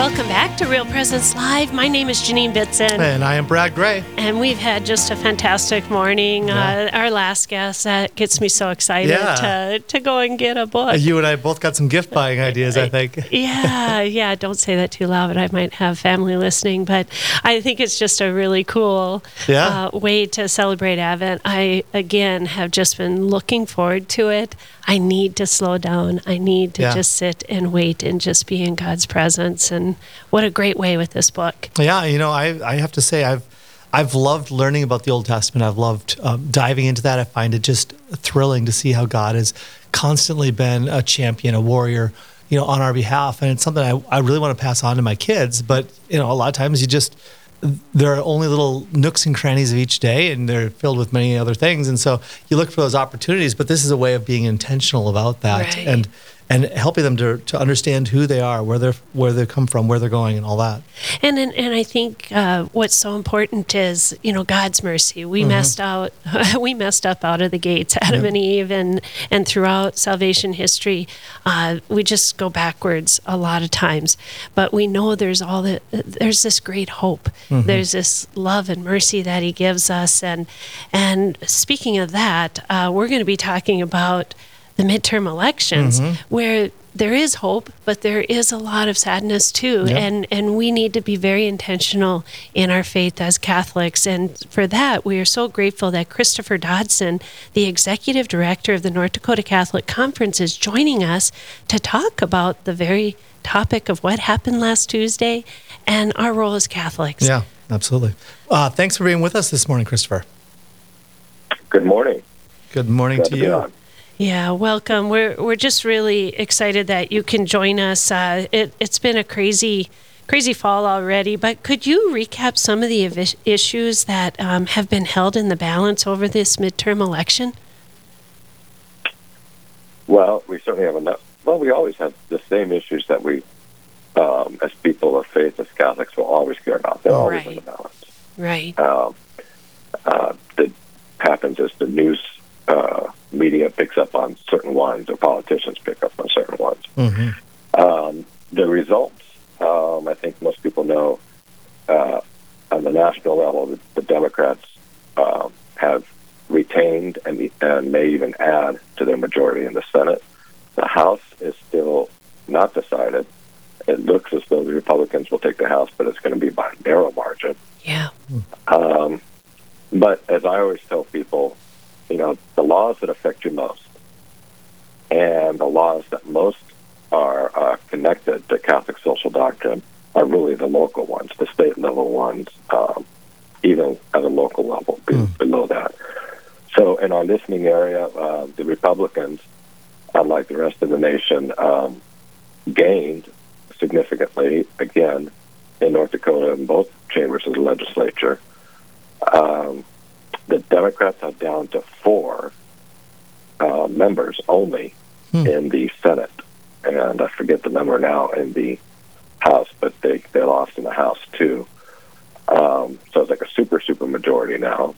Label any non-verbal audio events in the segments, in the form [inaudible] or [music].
Welcome back to Real Presence Live. My name is Janine Bitson. And I am Brad Gray. And we've had just a fantastic morning. Yeah. Uh, our last guest, that gets me so excited yeah. to, to go and get a book. You and I both got some gift buying ideas, I think. [laughs] yeah, yeah. Don't say that too loud, but I might have family listening. But I think it's just a really cool yeah. uh, way to celebrate Advent. I, again, have just been looking forward to it. I need to slow down. I need to just sit and wait and just be in God's presence. And what a great way with this book. Yeah, you know, I, I have to say, I've I've loved learning about the Old Testament. I've loved um, diving into that. I find it just thrilling to see how God has constantly been a champion, a warrior, you know, on our behalf. And it's something I, I really want to pass on to my kids. But, you know, a lot of times you just, there are only little nooks and crannies of each day and they're filled with many other things and so you look for those opportunities but this is a way of being intentional about that right. and and helping them to, to understand who they are, where they're where they come from, where they're going, and all that. And and, and I think uh, what's so important is you know God's mercy. We mm-hmm. messed out, [laughs] we messed up out of the gates, Adam and Eve, and and throughout salvation history, uh, we just go backwards a lot of times. But we know there's all the there's this great hope. Mm-hmm. There's this love and mercy that He gives us, and and speaking of that, uh, we're going to be talking about the midterm elections mm-hmm. where there is hope, but there is a lot of sadness too. Yep. And and we need to be very intentional in our faith as Catholics. And for that, we are so grateful that Christopher Dodson, the executive director of the North Dakota Catholic Conference, is joining us to talk about the very topic of what happened last Tuesday and our role as Catholics. Yeah, absolutely. Uh, thanks for being with us this morning, Christopher. Good morning. Good morning Glad to, to you. Yeah, welcome. We're we're just really excited that you can join us. Uh, it, it's been a crazy, crazy fall already. But could you recap some of the issues that um, have been held in the balance over this midterm election? Well, we certainly have enough. Well, we always have the same issues that we, um, as people of faith, as Catholics, will always care about. They're always right. in the balance. Right. Um, uh, that happens as the news uh, media picks up on certain ones or politicians pick up on certain ones. Mm-hmm. Um, the results, um, I think most people know, uh, on the national level, the, the Democrats uh, have retained and, and may even add to their majority in the Senate. The House is still not decided. It looks as though the Republicans will take the House, but it's going to be by a narrow margin. Yeah. Um, but as I always tell people, you know, the laws that affect you most and the laws that most are uh, connected to Catholic social doctrine are really the local ones, the state level ones, um, even at a local level mm. below that. So, in our listening area, uh, the Republicans, unlike the rest of the nation, um, gained significantly again in North Dakota in both chambers of the legislature. Um, the Democrats are down to four uh, members only hmm. in the Senate, and I forget the number now in the House, but they they lost in the House too. Um, so it's like a super super majority now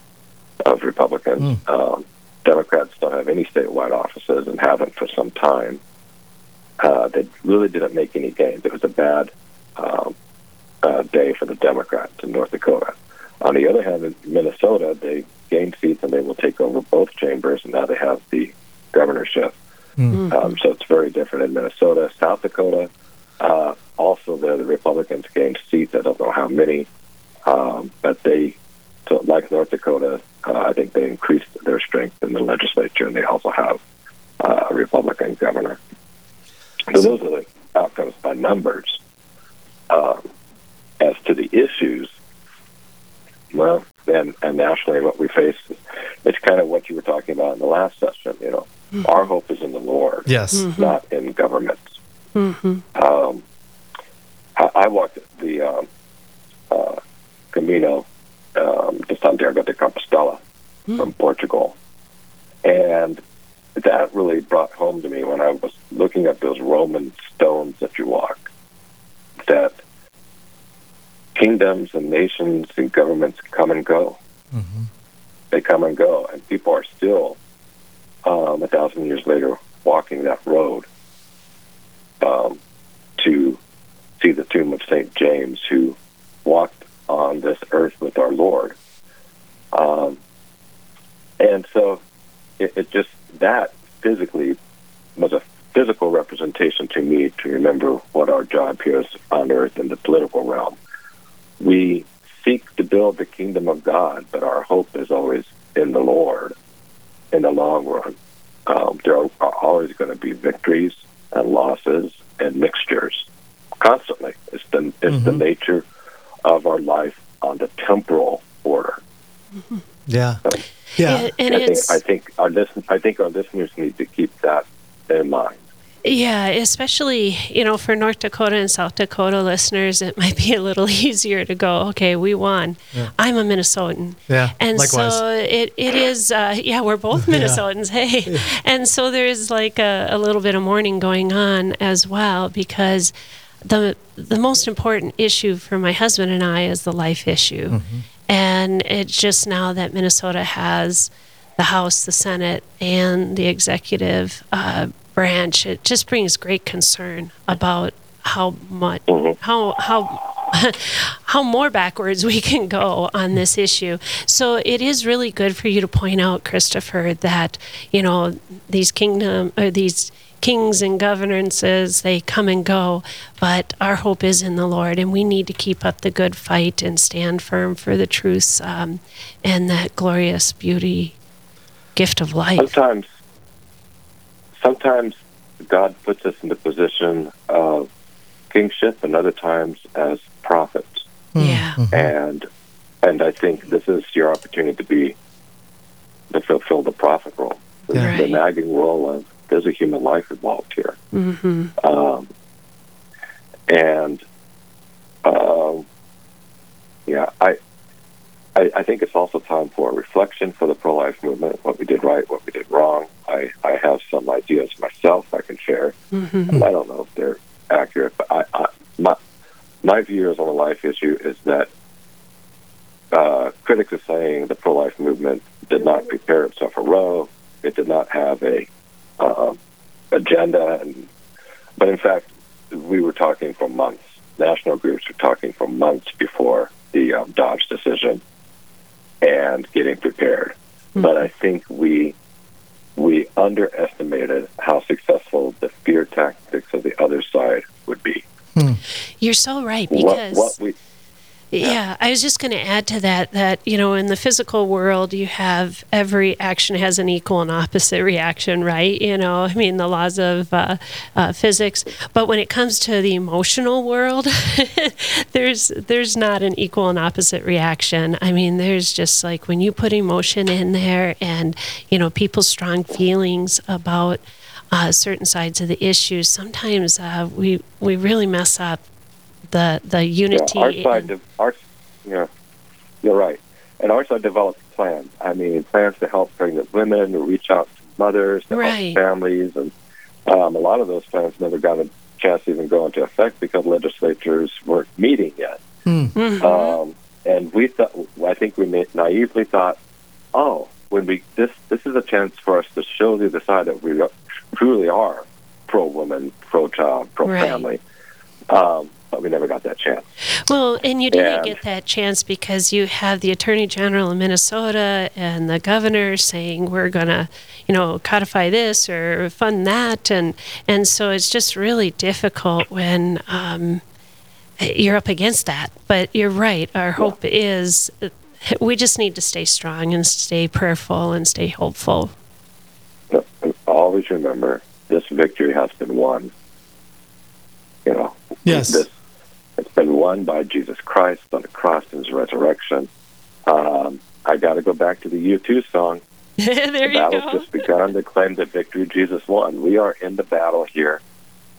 of Republicans. Hmm. Um, Democrats don't have any statewide offices and haven't for some time. Uh, they really didn't make any gains. It was a bad um, uh, day for the Democrats in North Dakota. On the other hand, in Minnesota, they gained seats and they will take over both chambers, and now they have the governorship. Mm-hmm. Um, so it's very different in Minnesota. South Dakota, uh, also there, the Republicans gained seats. I don't know how many, um, but they, so like North Dakota, uh, I think they increased their strength in the legislature, and they also have uh, a Republican governor. So those are the outcomes by numbers. Um, as to the issues, well, and, and nationally, what we face is it's kind of what you were talking about in the last session. You know, mm-hmm. our hope is in the Lord, yes, mm-hmm. not in governments. Mm-hmm. Um, I, I walked the um, uh, Camino um, de Santiago de Compostela mm. from Portugal, and that really brought home to me when I was looking at those Roman stones that you walk. That kingdoms and nations and governments come and go. Mm-hmm. They come and go, and people are still um, a thousand years later walking that road um, to see the tomb of Saint James, who walked on this earth with our Lord. Um, and so it, it just that physically was a physical representation to me to remember what our job here is on earth in the political realm. We seek to build the kingdom of God, but our hope is always in the Lord in the long run. Um, there are, are always going to be victories and losses and mixtures constantly. It's the, it's Mm-hmm. the nature of our life on the temporal order. Yeah. Yeah. And, and I think I think our listen I think our listeners need to keep that in mind. Yeah, especially, you know, for North Dakota and South Dakota listeners, it might be a little [laughs] easier to go, okay, we won. I'm a Minnesotan. Yeah, And likewise. so it, it is, uh, yeah, we're both [laughs] Yeah. Minnesotans, hey. And so there's like a, a little bit of mourning going on as well because the, the most important issue for my husband and I is the life issue. Mm-hmm. And it's just now that Minnesota has the House, the Senate, and the executive uh, branch, it just brings great concern about how much, how how [laughs] how more backwards we can go on this issue. So it is really good for you to point out, Christopher, that you know these kingdom or these kings and governances they come and go but our hope is in the lord and we need to keep up the good fight and stand firm for the truths um, and that glorious beauty gift of life Sometimes sometimes God puts us in the position of kingship and other times as prophets. yeah And and I think this is your opportunity to be to fulfill the prophet role. The, Yeah. the nagging role of there's a human life involved here. hmm Um, and um, yeah, I, I I think it's also time for a reflection for the pro-life movement. What we did right, what we did wrong. I I have some ideas myself I can share. hmm I don't know if they're accurate, but I, I my my views on the life issue is that uh, critics are saying the pro-life movement did not prepare itself for Roe. It did not have a uh, agenda, and but in fact, we were talking for months. National groups were talking for months before the um, Dobbs decision and getting prepared. Hmm. But I think we we underestimated how successful the fear tactics of the other side would be. Hmm. you're so right What, because what we Yeah, I was just going to add to that that you know in the physical world you have every action has an equal and opposite reaction, right? You know, I mean the laws of uh, uh, physics, but when it comes to the emotional world, [laughs] there's there's not an equal and opposite reaction. I mean, there's just like when you put emotion in there, and you know people's strong feelings about. Uh, certain sides of the issues. Sometimes uh, we we really mess up the the unity. Yeah, our side, and- de- our, yeah, you're right. And our side developed plans. I mean, plans to help pregnant women, to reach out to mothers, to Right. help families, and um, a lot of those plans never got a chance to even go into effect because legislatures weren't meeting yet. Mhm. Um, and we thought, I think we naively thought, oh, when we this this is a chance for us to show the other side that we truly are pro woman, pro child, pro Right. family. Um, but we never got that chance. Well, and you didn't And- get that chance because you have the Attorney General in Minnesota and the governor saying we're going to, you know, codify this or fund that, and and so it's just really difficult when um, you're up against that. But you're right. Our hope is we just need to stay strong and stay prayerful and stay hopeful. And always remember this victory has been won. You know, Yes. this it's been won by Jesus Christ on the cross and his resurrection. Um, I got to go back to the U2 song. [laughs] there the you battle's go. just begun to claim the victory Jesus won. We are in the battle here,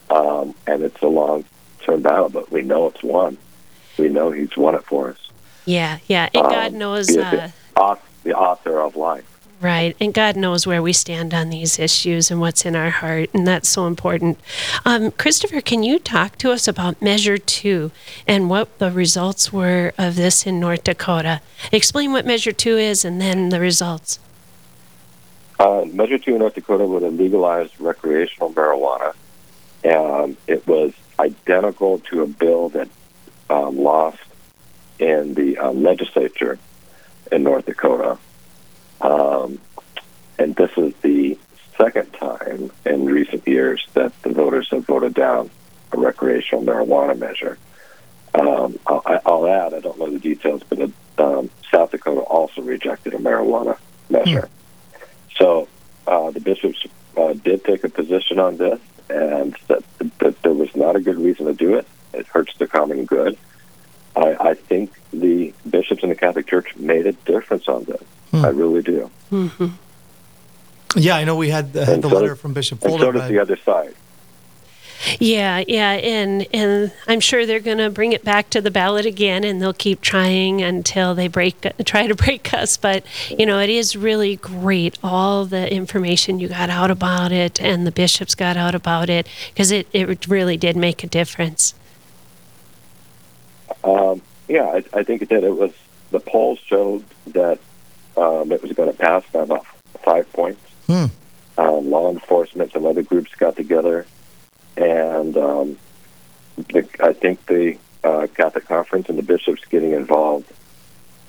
um, and it's a long-term battle, but we know it's won. We know He's won it for us. Yeah, yeah, and God Um, knows. He Uh, the author of life. Right. And God knows where we stand on these issues and what's in our heart. And that's so important. Um, Christopher, can you talk to us about Measure 2 and what the results were of this in North Dakota? Explain what Measure 2 is and then the results. Uh, Measure 2 in North Dakota would have legalized recreational marijuana. And it was identical to a bill that um, lost in the uh, legislature in North Dakota. Um, and this is the second time in recent years that the voters have voted down a recreational marijuana measure. Um, I'll, I'll, add, I don't know the details, but it, um, South Dakota also rejected a marijuana measure. Hmm. So uh, the bishops uh, did take a position on this and said that there was not a good reason to do it. It hurts the common good. I, I think the bishops in the Catholic Church made a difference on this. Hmm. I really do. Mm-hmm. Yeah, I know we had the, the so letter from Bishop Folda. And so does the other side. Yeah, yeah, and and I'm sure they're going to bring it back to the ballot again, and they'll keep trying until they break [laughs] try to break us. But you know, it is really great all the information you got out about it, and the bishops got out about it because it it really did make a difference. Um, yeah, I, I think it did. It was the polls showed that um, it was going to pass by about five points. Hmm. Um, law enforcement and other groups got together, and um, the, I think the uh, Catholic Conference and the bishops getting involved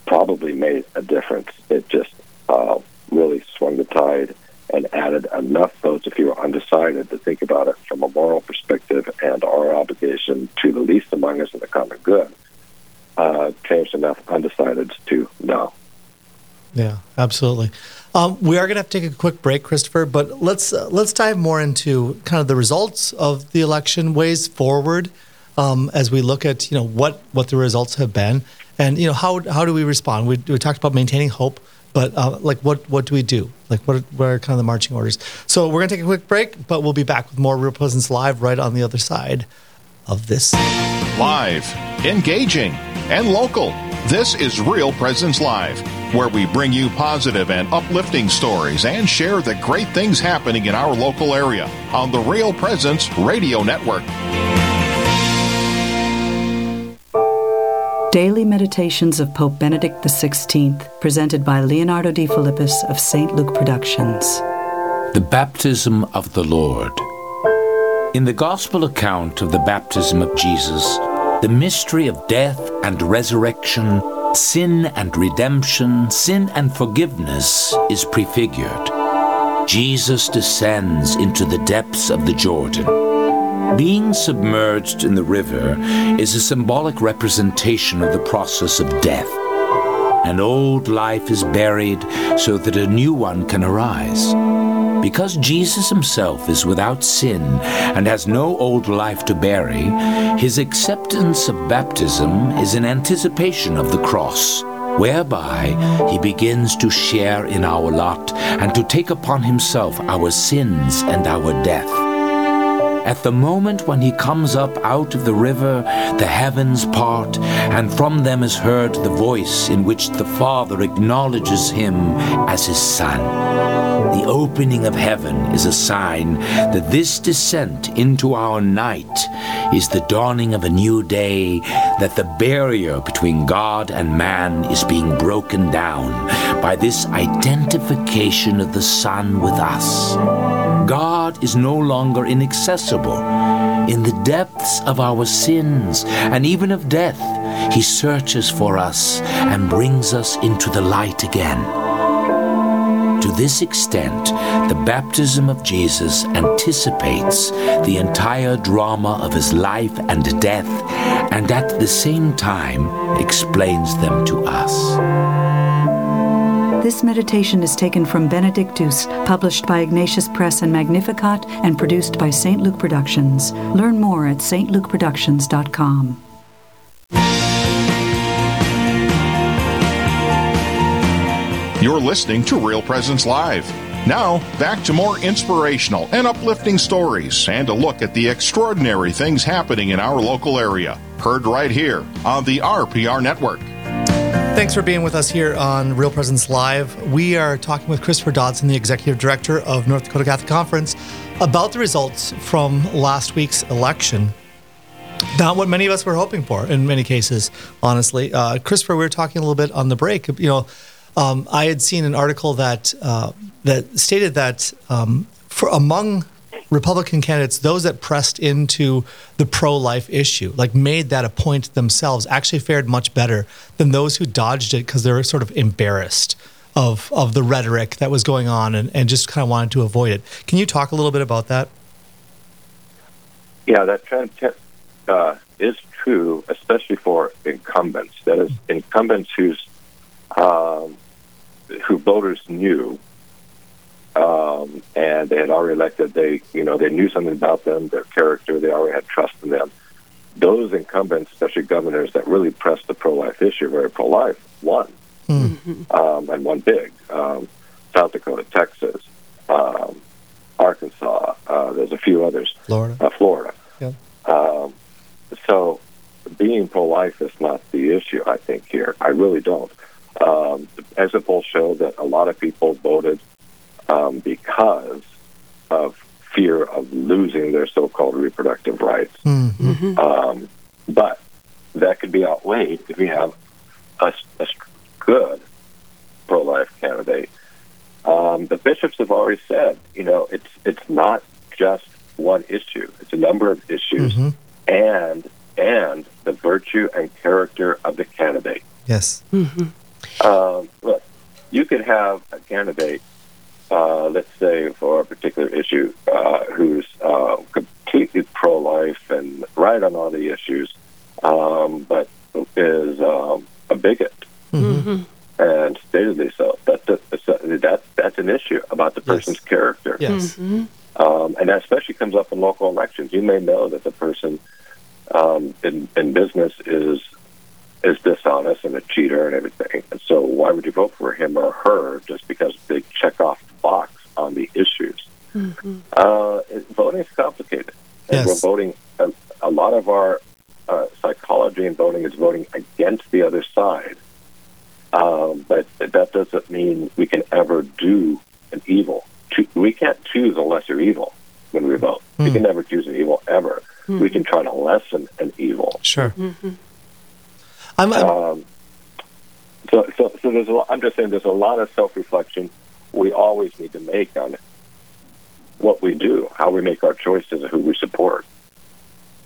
probably made a difference. It just uh, really swung the tide and added enough votes if you were undecided to think about it from a moral perspective and our obligation to the least among us and the common good. Uh, changed enough undecideds to no. Yeah, absolutely. Um, we are going to have to take a quick break, Christopher, but let's uh, let's dive more into kind of the results of the election, ways forward, um, as we look at you know what what the results have been, and you know how how do we respond? We, we talked about maintaining hope, but uh, like what what do we do? Like what are, what are kind of the marching orders? So we're going to take a quick break, but we'll be back with more Real Presence Live right on the other side of this. Live, engaging, and local. This is Real Presence Live, where we bring you positive and uplifting stories and share the great things happening in our local area on the Real Presence Radio Network. Daily Meditations of Pope Benedict XVI, presented by Leonardo Defilippis of St. Luke Productions. The Baptism of the Lord. In the Gospel account of the baptism of Jesus, the mystery of death and resurrection, sin and redemption, sin and forgiveness is prefigured. Jesus descends into the depths of the Jordan. Being submerged in the river is a symbolic representation of the process of death. An old life is buried so that a new one can arise. Because Jesus himself is without sin and has no old life to bury, his acceptance of baptism is an anticipation of the cross, whereby he begins to share in our lot and to take upon himself our sins and our death. At the moment when he comes up out of the river, the heavens part, and from them is heard the voice in which the Father acknowledges him as his Son. The opening of heaven is a sign that this descent into our night is the dawning of a new day, that the barrier between God and man is being broken down by this identification of the Son with us. God is no longer inaccessible. In the depths of our sins and even of death, He searches for us and brings us into the light again. To this extent, the baptism of Jesus anticipates the entire drama of his life and death, and at the same time explains them to us. This meditation is taken from Benedictus, published by Ignatius Press and Magnificat, and produced by St. Luke Productions. Learn more at stlukeproductions.com. You're listening to Real Presence Live. Now, back to more inspirational and uplifting stories and a look at the extraordinary things happening in our local area. Heard right here on the RPR Network. Thanks for being with us here on Real Presence Live. We are talking with Christopher Dodson, the Executive Director of North Dakota Catholic Conference, about the results from last week's election. Not what many of us were hoping for in many cases, honestly. Uh, Christopher, we were talking a little bit on the break. You know, um, I had seen an article that uh, that stated that um, for among Republican candidates, those that pressed into the pro life issue, like made that a point themselves, actually fared much better than those who dodged it because they were sort of embarrassed of, of the rhetoric that was going on and, and just kind of wanted to avoid it. Can you talk a little bit about that? Yeah, that trend uh, is true, especially for incumbents. That is, incumbents whose um, who voters knew um, and they had already elected. They, you know, they knew something about them, their character. They already had trust in them. Those incumbents, especially governors, that really pressed the pro-life issue, very pro-life, won, mm-hmm. um, and won big. Um, South Dakota, Texas, um, Arkansas. Uh, there's a few others. Florida. Uh, Florida. Yeah. Um, so, being pro-life is not the issue. I think here, I really don't. Um, exit polls show that a lot of people voted um, because of fear of losing their so-called reproductive rights. Mm-hmm. Um, but that could be outweighed if we have a, a good pro-life candidate. Um, the bishops have already said, you know, it's it's not just one issue; it's a number of issues, mm-hmm. and and the virtue and character of the candidate. Yes. Mm-hmm. Um, look, you could have a candidate uh, let's say, for a particular issue, uh, who's uh, completely pro-life and right on all the issues, um, but is um, a bigot, mm-hmm. and statedly so. That's a, that's that's an issue about the person's yes. character. Yes. Mm-hmm. Um, and that especially comes up in local elections. You may know that the person um, in, in business is is dishonest and a cheater and everything. And so, why would you vote for him or her just because they check off the box on the issues? Mm-hmm. Uh, voting is complicated, and yes. we're voting. A, a, lot of our uh, psychology in voting is voting against the other side. Um, but that doesn't mean we can ever do an evil. We can't choose a lesser evil when we vote. Mm. We can never choose an evil ever. Mm-hmm. We can try to lessen an evil. Sure. Mm-hmm. I'm, I'm um, so, so, so there's a, I'm just saying there's a lot of self-reflection we always need to make on what we do, how we make our choices, and who we support.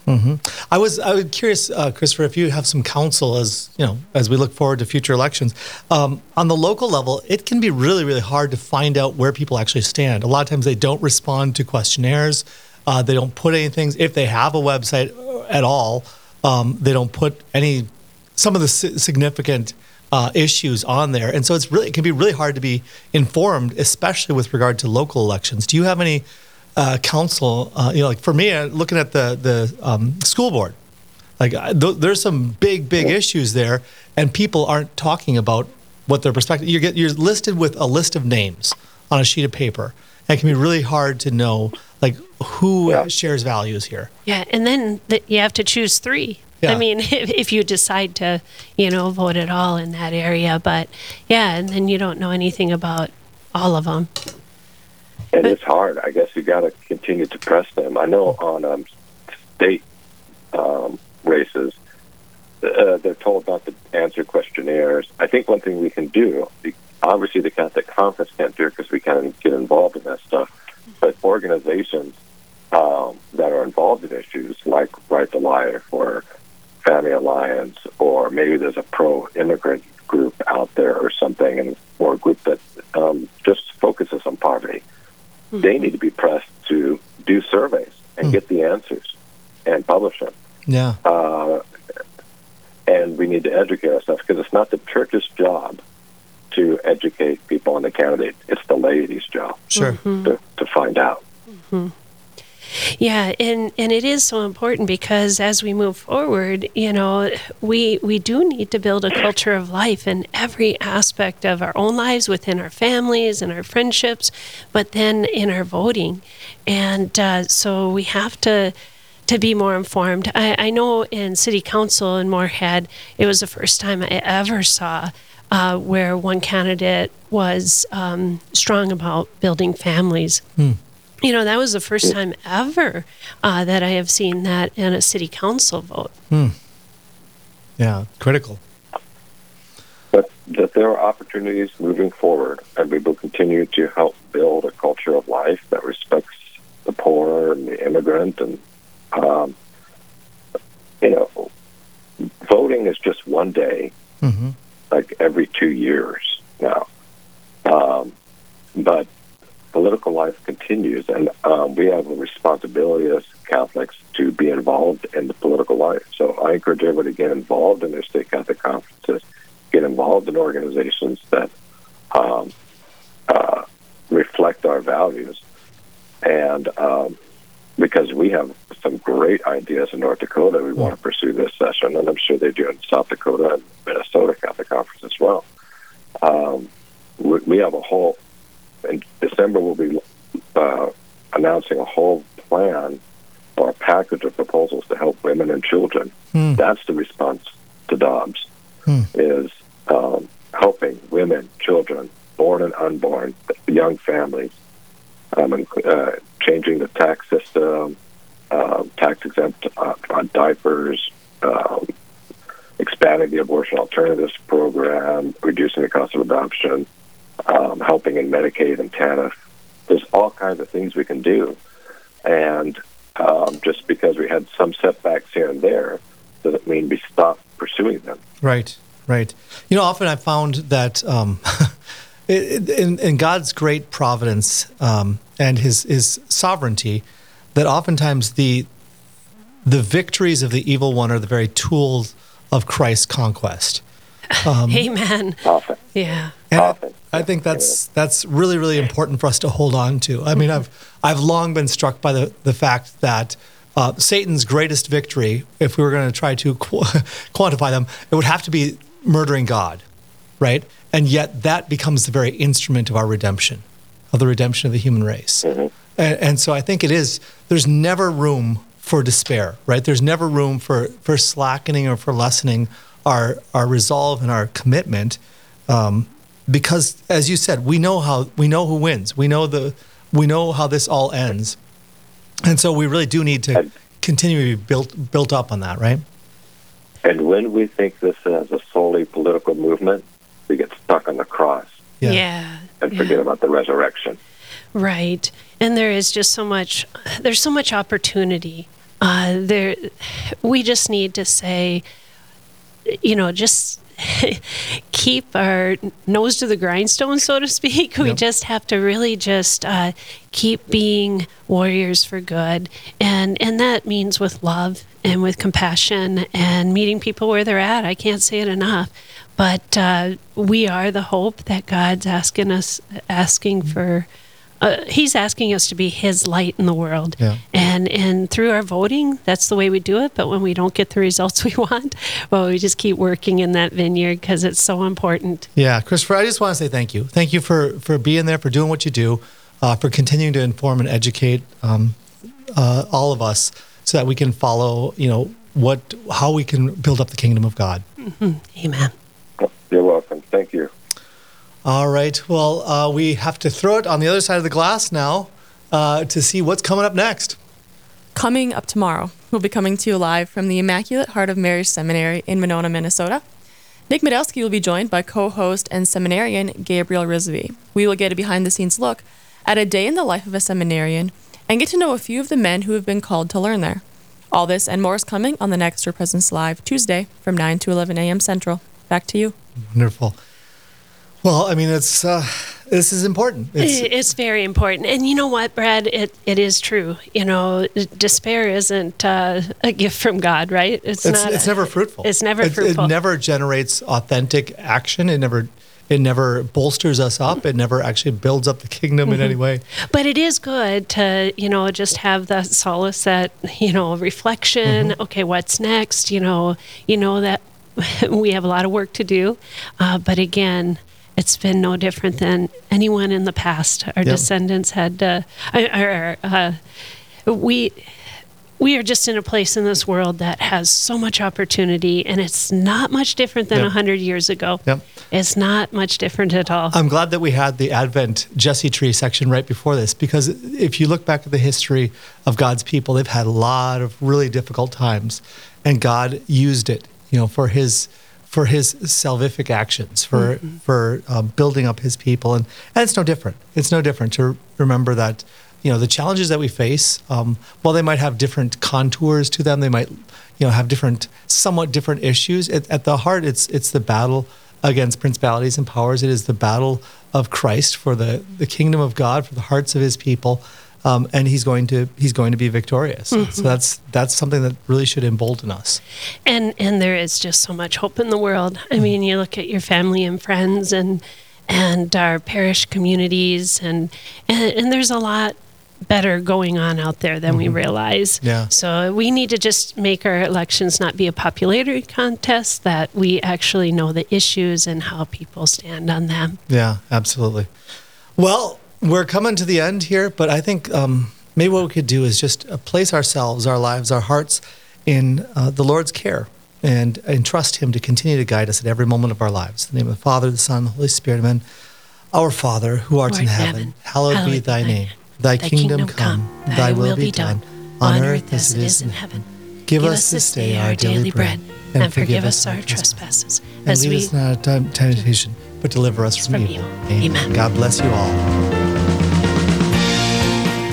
Mm-hmm. I was I was curious, uh, Christopher, if you have some counsel as you know as we look forward to future elections. Um, on the local level, it can be really really hard to find out where people actually stand. A lot of times they don't respond to questionnaires. Uh, they don't put anything. If they have a website at all, um, they don't put any some of the significant uh, issues on there, and so it's really it can be really hard to be informed, especially with regard to local elections. Do you have any uh, counsel? Uh, you know, like for me, uh, looking at the the um, school board, like th- there's some big big issues there, and people aren't talking about what their perspective. You get you're listed with a list of names on a sheet of paper. And it can be really hard to know like who yeah. shares values here. Yeah, and then the, you have to choose three yeah. I mean, if, [laughs] if, you decide to, you know, vote at all in that area, but yeah, and then you don't know anything about all of them. And but, it's hard. I guess you got to continue to press them. I know on um, state um, races, uh, they're told not to answer questionnaires. I think one thing we can do, obviously, the Catholic Conference can't do it because we can't get involved in that stuff. But organizations um, that are involved in issues like Right to Life or Family Alliance, or maybe there's a pro-immigrant group out there or something, and or a group that um, just focuses on poverty. Mm-hmm. They need to be pressed to do surveys and mm get the answers and publish them. Yeah. Uh, and we need to educate ourselves because it's not the church's job to educate people on the candidate. It's the laity's job. Sure. Mm-hmm. To, to find out. Mm-hmm. Yeah, and and it is so important because as we move forward, you know, we we do need to build a culture of life in every aspect of our own lives, within our families and our friendships, but then in our voting, and uh, so we have to to be more informed. I, I know in city council in Moorhead, it was the first time I ever saw uh, where one candidate was um, strong about building families. You know, that was the first time ever uh, that I have seen that in a city council vote. Hmm. Yeah, critical. but that there are opportunities moving forward, and we will continue to help build a culture of life that respects the poor and the immigrant. And um, you know, voting is just one day, hmm like every two years now. Um, but political life continues, and um, we have a responsibility as Catholics to be involved in the political life. So I encourage everybody to get involved in their state Catholic conferences, get involved in organizations that um, uh, reflect our values, and um, because we have some great ideas in North Dakota, we want to pursue this session, and I'm sure they do in South Dakota and Minnesota Catholic Conference as well. Um, we, we have a whole in December. We'll be uh, announcing a whole plan or a package of proposals to help women and children. Hmm. That's the response to Dobbs Hmm. is um, helping women, children, born and unborn, young families, um, and, uh, changing the tax system, um, tax exempt uh, on diapers, um, expanding the abortion alternatives program, reducing the cost of adoption, um, helping in Medicaid and TANF. There's all kinds of things we can do, and um, just because we had some setbacks here and there doesn't mean we stop pursuing them. Right, right. You know, often I found that um, [laughs] it- it- in, in God's great providence um, and His His sovereignty, that oftentimes the the victories of the evil one are the very tools of Christ's conquest. [laughs] Amen. Often, Yeah. And Often. I think that's that's really really important for us to hold on to. I mean, I've I've long been struck by the the fact that uh, Satan's greatest victory, if we were going to try to qu- [laughs] quantify them, it would have to be murdering God, right? And yet that becomes the very instrument of our redemption, of the redemption of the human race. And, and so I think it is. There's never room for despair, right? There's never room for for slackening or for lessening our our resolve and our commitment um, because as you said we know how we know who wins we know the we know how this all ends and so we really do need to And- continue to be built built up on that right And when we think this as a solely political movement, we get stuck on the cross Yeah. and yeah. forget about the resurrection. Right. And there is just so much there's so much opportunity. Uh, there we just need to say you know, just [laughs] keep our nose to the grindstone, so to speak. We Yep. just have to really just uh, keep being warriors for good, and and that means with love and with compassion and meeting people where they're at. I can't say it enough, but uh, we are the hope that God's asking us, asking for. Uh, he's asking us to be His light in the world, Yeah. and and through our voting, that's the way we do it. But when we don't get the results [laughs] we want, well, we just keep working in that vineyard because it's so important. yeah christopher i just want to say thank you thank you for for being there for doing what you do uh, for continuing to inform and educate um, uh, all of us so that we can follow you know what how we can build up the kingdom of god Amen. You're welcome. Thank you. All right. Well, uh, we have to throw it on the other side of the glass now uh, to see what's coming up next. Coming up tomorrow, we'll be coming to you live from the Immaculate Heart of Mary Seminary in Winona, Minnesota. Nick Medelsky will be joined by co host and seminarian Gabriel Rizvi. We will get a behind the scenes look at a day in the life of a seminarian and get to know a few of the men who have been called to learn there. All this and more is coming on the next Real Presence Live Tuesday from 9 to 11 a.m. Central. Back to you. Wonderful. Well, I mean, it's uh, this is important. It's, It's very important. And you know what, Brad? It, it is true. You know, despair isn't uh, a gift from God, right? It's, it's, not. it's never fruitful. It's never It- fruitful. It never generates authentic action. It never it never bolsters us up. It never actually builds up the kingdom in any way. But it is good to, you know, just have that solace, that, you know, reflection. Mm-hmm. Okay, what's next? You know, you know that [laughs] we have a lot of work to do. Uh, but again, it's been no different than anyone in the past. Our Yep. descendants had, uh, or, uh, we, we are just in a place in this world that has so much opportunity, and it's not much different than a Yep. 100 years ago. Yep. It's not much different at all. I'm glad that we had the Advent Jesse tree section right before this because if you look back at the history of God's people, they've had a lot of really difficult times, and God used it, you know, for His for His salvific actions, for for uh, building up His people, and and it's no different. It's no different to remember that. You know the challenges that we face. Um, while they might have different contours to them, they might, you know, have different, somewhat different issues. At, at the heart, it's it's the battle against principalities and powers. It is the battle of Christ for the, the kingdom of God, for the hearts of his people. Um, and he's going to he's going to be victorious. Mm-hmm. So that's that's something that really should embolden us. and and there is just so much hope in the world. I mm-hmm. mean, you look at your family and friends and and our parish communities and and, and there's a lot better going on out there than we mm-hmm. realize. Yeah. So we need to just make our elections not be a popularity contest that we actually know the issues and how people stand on them. Yeah, absolutely. Well, we're coming to the end here, but I think um, maybe what we could do is just uh, place ourselves, our lives, our hearts in uh, the Lord's care and entrust Him to continue to guide us at every moment of our lives. In the name of the Father, the Son, the Holy Spirit, amen. Our Father, who art Who in heaven, heaven, hallowed, be hallowed thy be thy name. name. Thy, Thy kingdom, come, thy will be done, on earth as it is in heaven. Give us this day our daily bread, and forgive us our trespasses, And as lead we us not into temptation, but deliver us from, from evil. evil. Amen. God bless you all.